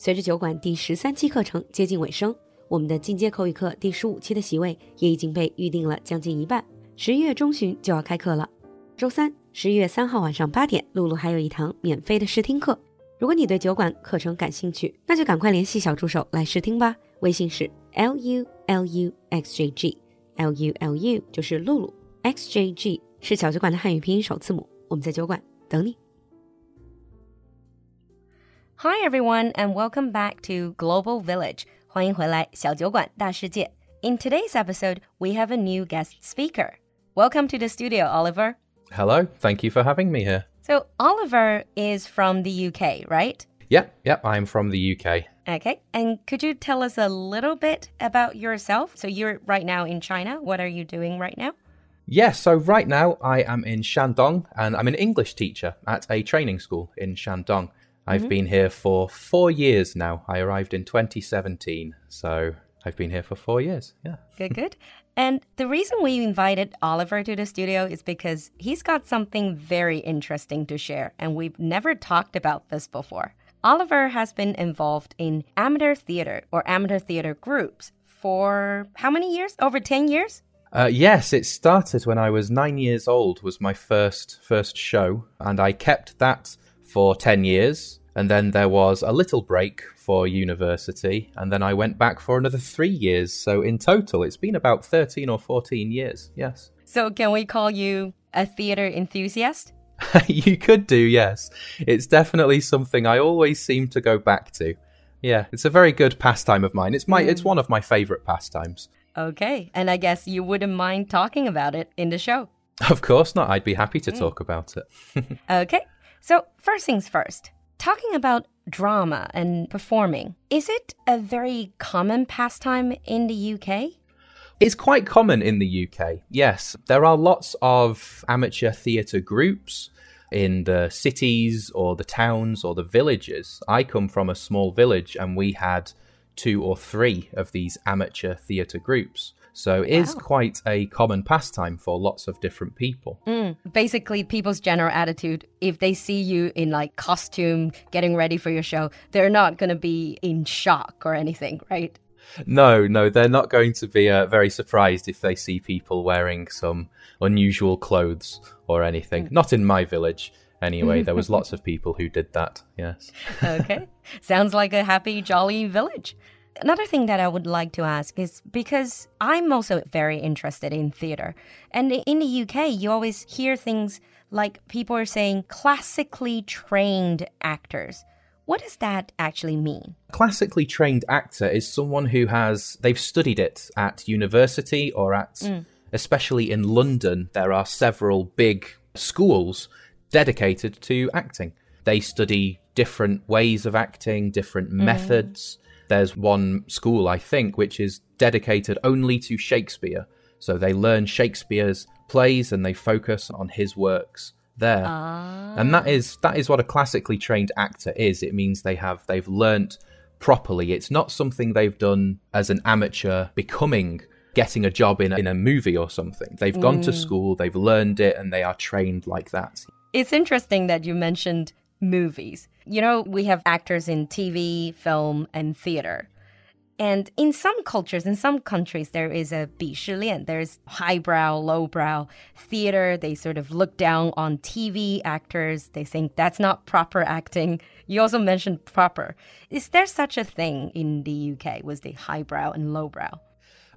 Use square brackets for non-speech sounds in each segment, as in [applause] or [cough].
随着酒馆第十三期课程接近尾声，我们的进阶口语课第十五期的席位也已经被预定了将近一半，十一月中旬就要开课了。周三，十一月三号晚上八点，露露还有一堂免费的试听课。如果你对酒馆课程感兴趣，那就赶快联系小助手来试听吧。微信是 l u l u x j g，l u l u 就是露露，x j g 是小酒馆的汉语拼音首字母。我们在酒馆等你。Hi everyone and welcome back to Global Village. 欢迎回来，小酒馆大世界。In today's episode, we have a new guest speaker. Welcome to the studio, Oliver. Hello, thank you for having me here. So, Oliver is from the UK, right? Yep, yep, I'm from the UK. Okay, and could you tell us a little bit about yourself? So, you're right now in China. What are you doing right now? Yes, so right now I am in Shandong and I'm an English teacher at a training school in Shandong. I've mm-hmm. been here for four years now. I arrived in 2017, so I've been here for four years. Yeah. Good, good. And the reason we invited Oliver to the studio is because he's got something very interesting to share, and we've never talked about this before. Oliver has been involved in amateur theater or amateur theater groups for how many years? Over 10 years? Uh, yes, it started when I was nine years old. Was my first first show, and I kept that for ten years. And then there was a little break for university, and then I went back for another three years. So in total, it's been about 13 or 14 years, yes. So can we call you a theater enthusiast? [laughs] you could do, yes. It's definitely something I always seem to go back to. Yeah, it's a very good pastime of mine. It's my mm. it's one of my favorite pastimes. Okay, and I guess you wouldn't mind talking about it in the show. Of course not. I'd be happy to mm. talk about it. [laughs] okay. So, first things first. Talking about drama and performing, is it a very common pastime in the UK? It's quite common in the UK, yes. There are lots of amateur theatre groups in the cities or the towns or the villages. I come from a small village and we had two or three of these amateur theatre groups. So it is wow. quite a common pastime for lots of different people. Mm, basically, people's general attitude, if they see you in like costume, getting ready for your show, they're not going to be in shock or anything, right? No, no, they're not going to be uh, very surprised if they see people wearing some unusual clothes or anything. Mm. Not in my village. Anyway, there was [laughs] lots of people who did that. Yes. okay. [laughs] Sounds like a happy, jolly village. Another thing that I would like to ask is because I'm also very interested in theater. And in the UK, you always hear things like people are saying classically trained actors. What does that actually mean? Classically trained actor is someone who has, they've studied it at university or at, mm. especially in London, there are several big schools dedicated to acting. They study different ways of acting, different mm. methods there's one school, I think, which is dedicated only to Shakespeare. So they learn Shakespeare's plays and they focus on his works there. Ah. And that is that is what a classically trained actor is. It means they have they've learnt properly. It's not something they've done as an amateur becoming getting a job in a, in a movie or something. They've mm. gone to mm. school, they've learned it and they are trained like that. It's interesting that you mentioned movies. You know, we have actors in TV, film, and theater. And in some cultures, in some countries, there is a 鄙视链. There's highbrow, lowbrow theater. They sort of look down on TV actors. They think that's not proper acting. You also mentioned proper. Is there such a thing in the UK? Was the highbrow and lowbrow?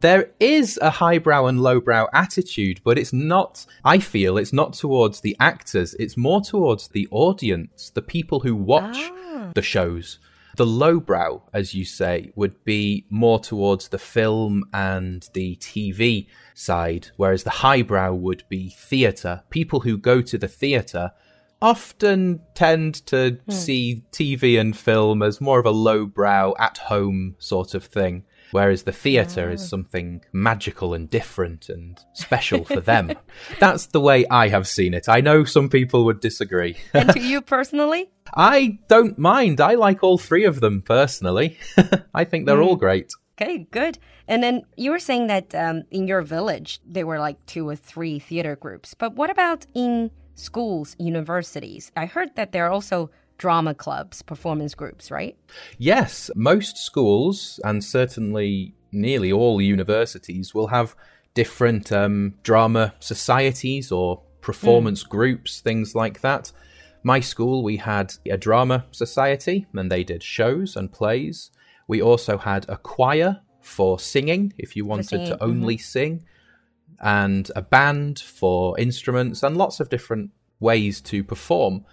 There is a highbrow and lowbrow attitude, but it's not, I feel, it's not towards the actors. It's more towards the audience, the people who watch ah. the shows. The lowbrow, as you say, would be more towards the film and the TV side, whereas the highbrow would be theatre. People who go to the theatre often tend to hmm. see TV and film as more of a lowbrow, at home sort of thing. Whereas the theatre is ah. something magical and different and special for them. [laughs] That's the way I have seen it. I know some people would disagree. [laughs] and to you personally? I don't mind. I like all three of them personally. [laughs] I think they're mm. all great. Okay, good. And then you were saying that um, in your village, there were like two or three theater groups. But what about in schools, universities? I heard that there are also drama clubs, performance groups, right? Yes, most schools and certainly nearly all universities will have different um, drama societies or performance mm. groups, things like that. My school, we had a drama society, and they did shows and plays. We also had a choir for singing, if you wanted singing, to only mm-hmm. sing, and a band for instruments, and lots of different ways to perform.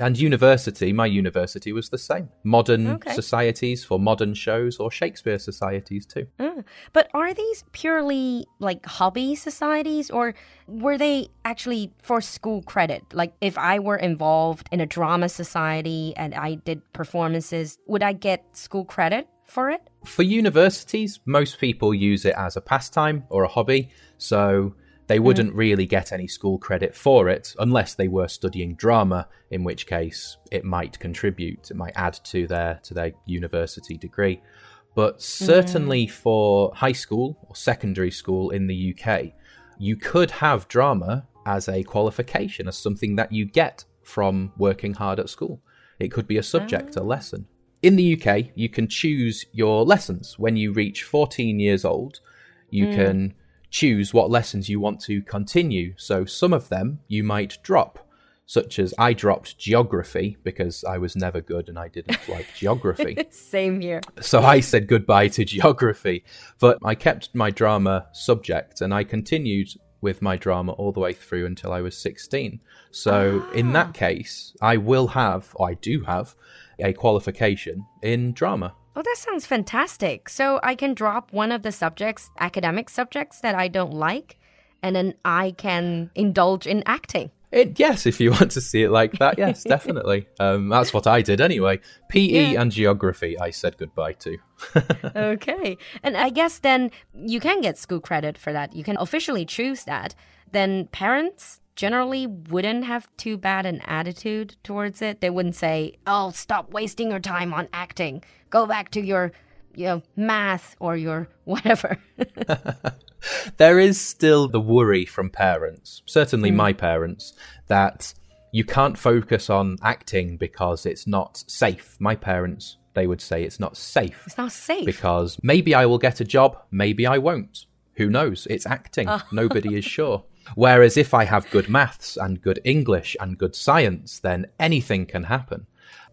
And university, my university was the same. Modern okay. societies for modern shows or Shakespeare societies too. Mm. But are these purely like hobby societies or were they actually for school credit? Like if I were involved in a drama society and I did performances, would I get school credit for it? For universities, most people use it as a pastime or a hobby. So they mm. wouldn't mm. really get any school credit for it unless they were studying drama, in which case it might contribute, it might add to their to their university degree. But certainly mm. for high school or secondary school in the UK, you could have drama as a qualification, as something that you get from working hard at school. It could be a subject, oh. a lesson. In the UK, you can choose your lessons. When you reach 14 years old, you mm. can choose what lessons you want to continue. So some of them you might drop, such as I dropped geography because I was never good and I didn't [laughs] like geography. Same here. So I said goodbye to geography, but I kept my drama subject and I continued with my drama all the way through until I was 16. So ah. in that case, I will have, or I do have, a qualification in drama. Oh, that sounds fantastic. So I can drop one of the subjects, academic subjects that I don't like, and then I can indulge in acting. It, yes, if you [laughs] want to see it like that, yes, [laughs] definitely. Um, that's what I did anyway. PE yeah. and geography, I said goodbye to. [laughs] okay. And I guess then you can get school credit for that. You can officially choose that. Then parents generally wouldn't have too bad an attitude towards it. They wouldn't say, "Oh, stop wasting your time on acting. Go back to your, you know, math or your [laughs] whatever." [laughs] there is still the worry from parents, certainly mm. my parents, that you can't focus on acting because it's not safe. My parents, they would say it's not safe. It's not safe. Because maybe I will get a job, maybe I won't. Who knows? It's acting. Oh. [laughs] Nobody is sure. Whereas if I have good maths and good English and good science, then anything can happen.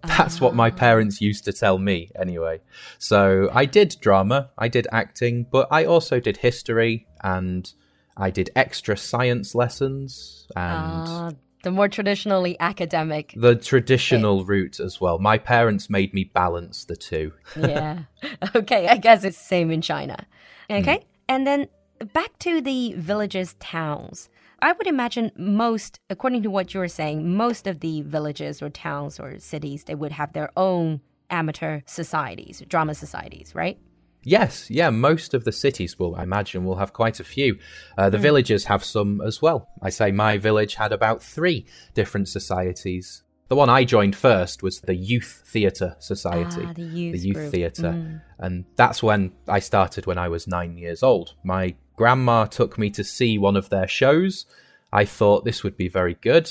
That's what my ah. parents used to tell me, anyway. So I did drama, I did acting, but I also did history and I did extra science lessons and. Uh, the more traditionally academic. The traditional it. route as well. My parents made me balance the two. yeah. [laughs] Okay, I guess it's same in China. Okay. Mm. And then back to the villages, towns. I would imagine most, according to what you were saying, most of the villages or towns or cities, they would have their own amateur societies, drama societies, right? Yes, yeah, most of the cities will, I imagine, will have quite a few. Uh, the mm. villages have some as well. I say my village had about three different societies. The one I joined first was the Youth Theatre Society. Ah, the youth, the youth theatre. Mm. And that's when I started when I was nine years old. My grandma took me to see one of their shows. I thought this would be very good.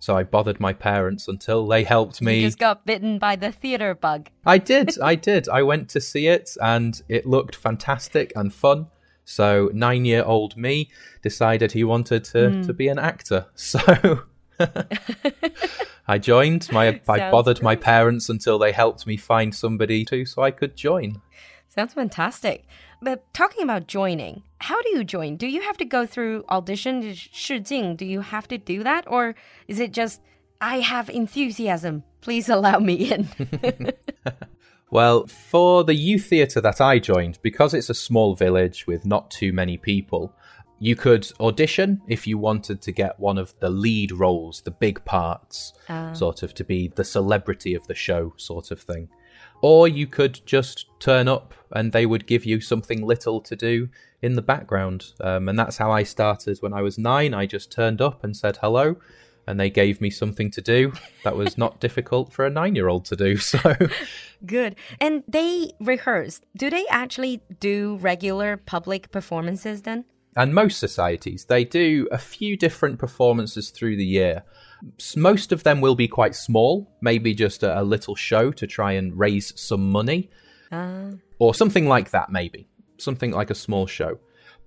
So I bothered my parents until they helped me. You just got bitten by the theater bug. I did. [laughs] I did. I went to see it and it looked fantastic and fun. So nine year old me decided he wanted to, mm. to be an actor. [laughs] So I joined. My [laughs] I bothered great. my parents until they helped me find somebody too so I could join. Sounds fantastic. But talking about joining, how do you join? Do you have to go through audition, 试镜? Do you have to do that? Or is it just, I have enthusiasm, please allow me in? [laughs] [laughs] well, for the youth theatre that I joined, because it's a small village with not too many people, you could audition if you wanted to get one of the lead roles, the big parts, uh. sort of to be the celebrity of the show, sort of thing. Or you could just turn up and they would give you something little to do in the background. Um, and that's how I started when I was nine. I just turned up and said hello, and they gave me something to do that was not [laughs] difficult for a nine year old to do. [laughs] So good. And they rehearse. Do they actually do regular public performances then? And most societies, they do a few different performances through the year. Most of them will be quite small, maybe just a, a little show to try and raise some money. Uh. Or something like that, maybe. Something like a small show.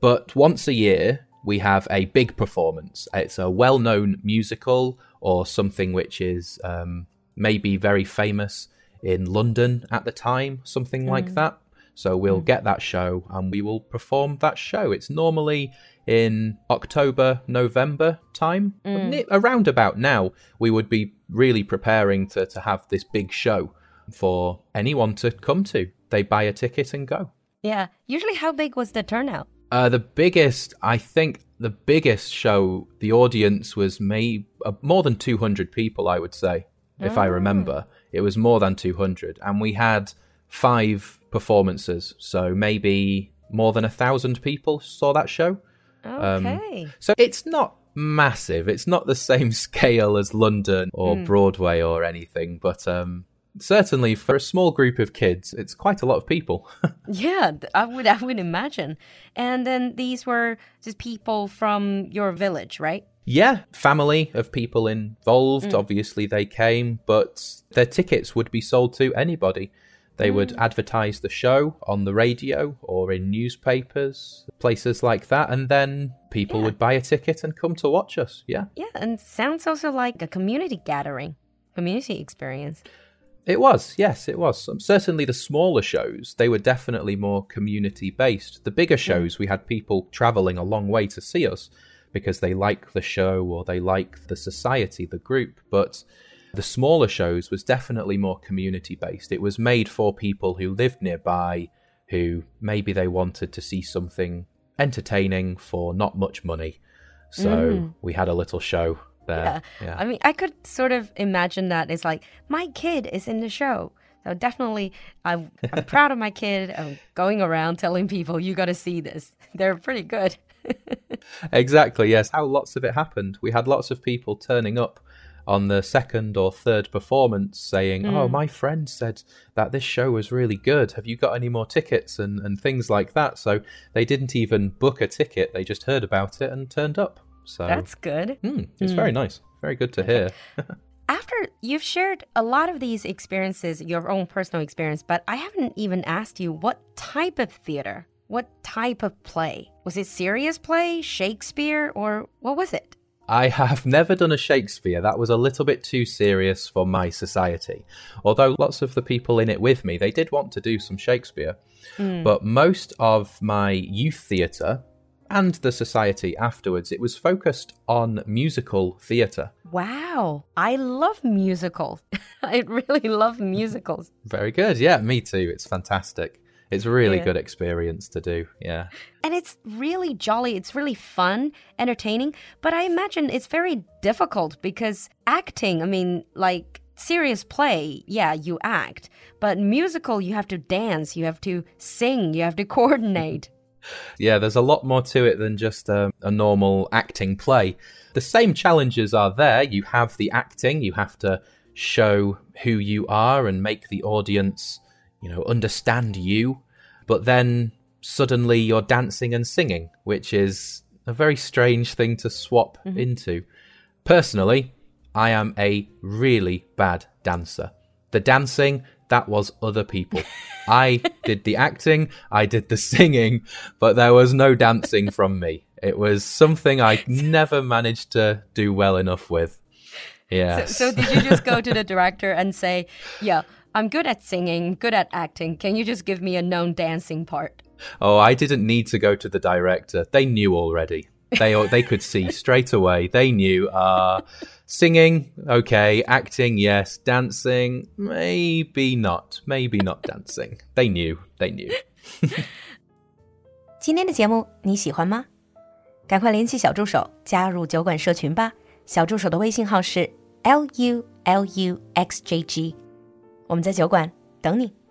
But once a year, we have a big performance. It's a well known musical or something which is um, maybe very famous in London at the time, something mm. like that. So we'll mm. get that show and we will perform that show. It's normally in October, November time. Mm. Around about now, we would be really preparing to, to have this big show for anyone to come to. They buy a ticket and go. Yeah. Usually, how big was the turnout? Uh, the biggest, I think, the biggest show, the audience was maybe uh, more than 200 people, I would say, if oh. I remember. It was more than 200. And we had five performances. So maybe more than a thousand people saw that show. Um, okay. Um, so it's not massive. It's not the [laughs] same scale as London or mm. Broadway or anything, but um, certainly for a small group of kids, it's quite a lot of people. [laughs] yeah, I would I would imagine. And then these were just people from your village, right? Yeah, family of people involved. Mm. Obviously, they came, but their tickets would be sold to anybody. They mm. would advertise the show on the radio or in newspapers, places like that, and then people yeah. would buy a ticket and come to watch us. Yeah. Yeah, and sounds also like a community gathering, community experience. It was, yes, it was. Um, certainly the smaller shows, they were definitely more community based. The bigger mm. shows, mm. we had people travelling a long way to see us because they like the show or they like the society, the group. But the smaller shows was definitely more community based. It was made for people who lived nearby, who maybe they wanted to see something entertaining for not much money. So mm. we had a little show there. Yeah. yeah. I mean, I could sort of imagine that it's like, my kid is in the show. So definitely, I'm, I'm [laughs] proud of my kid. I'm going around telling people, you got to see this. [laughs] They're pretty good. [laughs] exactly, yes. How lots of it happened. We had lots of people turning up on the second or third performance saying, mm. Oh, my friend said that this show was really good. Have you got any more tickets? And, and things like that. So they didn't even book a ticket, they just heard about it and turned up. So that's good. Mm, it's mm. very nice. Very good to hear. [laughs] After you've shared a lot of these experiences, your own personal experience, but I haven't even asked you what type of theater, what type of play? Was it serious play, Shakespeare, or what was it? I have [laughs] never done a Shakespeare. That was a little bit too serious for my society. Although lots of the people in it with me, they did want to do some Shakespeare. Mm. But most of my youth theatre and the society afterwards, it was focused on musical theatre. Wow. I love musicals. [laughs] I really love musicals. Very good. Yeah, me too. It's fantastic. It's a really yeah. good experience to do. Yeah. And it's really jolly. It's really fun, entertaining. But I imagine it's very difficult because acting, I mean, like serious play, yeah, you act. But musical, you have to dance, you have to sing, you have to [laughs] coordinate. yeah, there's a lot more to it than just a, a normal acting play. The same challenges are there. You have the acting, you have to show who you are and make the audience you know, understand you, but then suddenly you're dancing and singing, which is a very strange thing to swap mm-hmm. into. Personally, I am a really bad dancer. The dancing, that was other people. [laughs] I did the acting, I did the singing, but there was no dancing from me. It was something I [laughs] never managed to do well enough with. Yeah. So, so, did you just go to the [laughs] director and say, "Yeah, I'm good at singing, good at acting. Can you just give me a known dancing part? Oh, I didn't need to go to the director. They knew already. They they could see [laughs] straight away. They knew. Uh, singing, okay. Acting, yes. Dancing, maybe not. Maybe not dancing. They knew. They knew. [laughs] 今天的节目你喜欢吗？赶快联系小助手加入酒馆社群吧。小助手的微信号是 l u l u x j g。 我们在酒馆等你。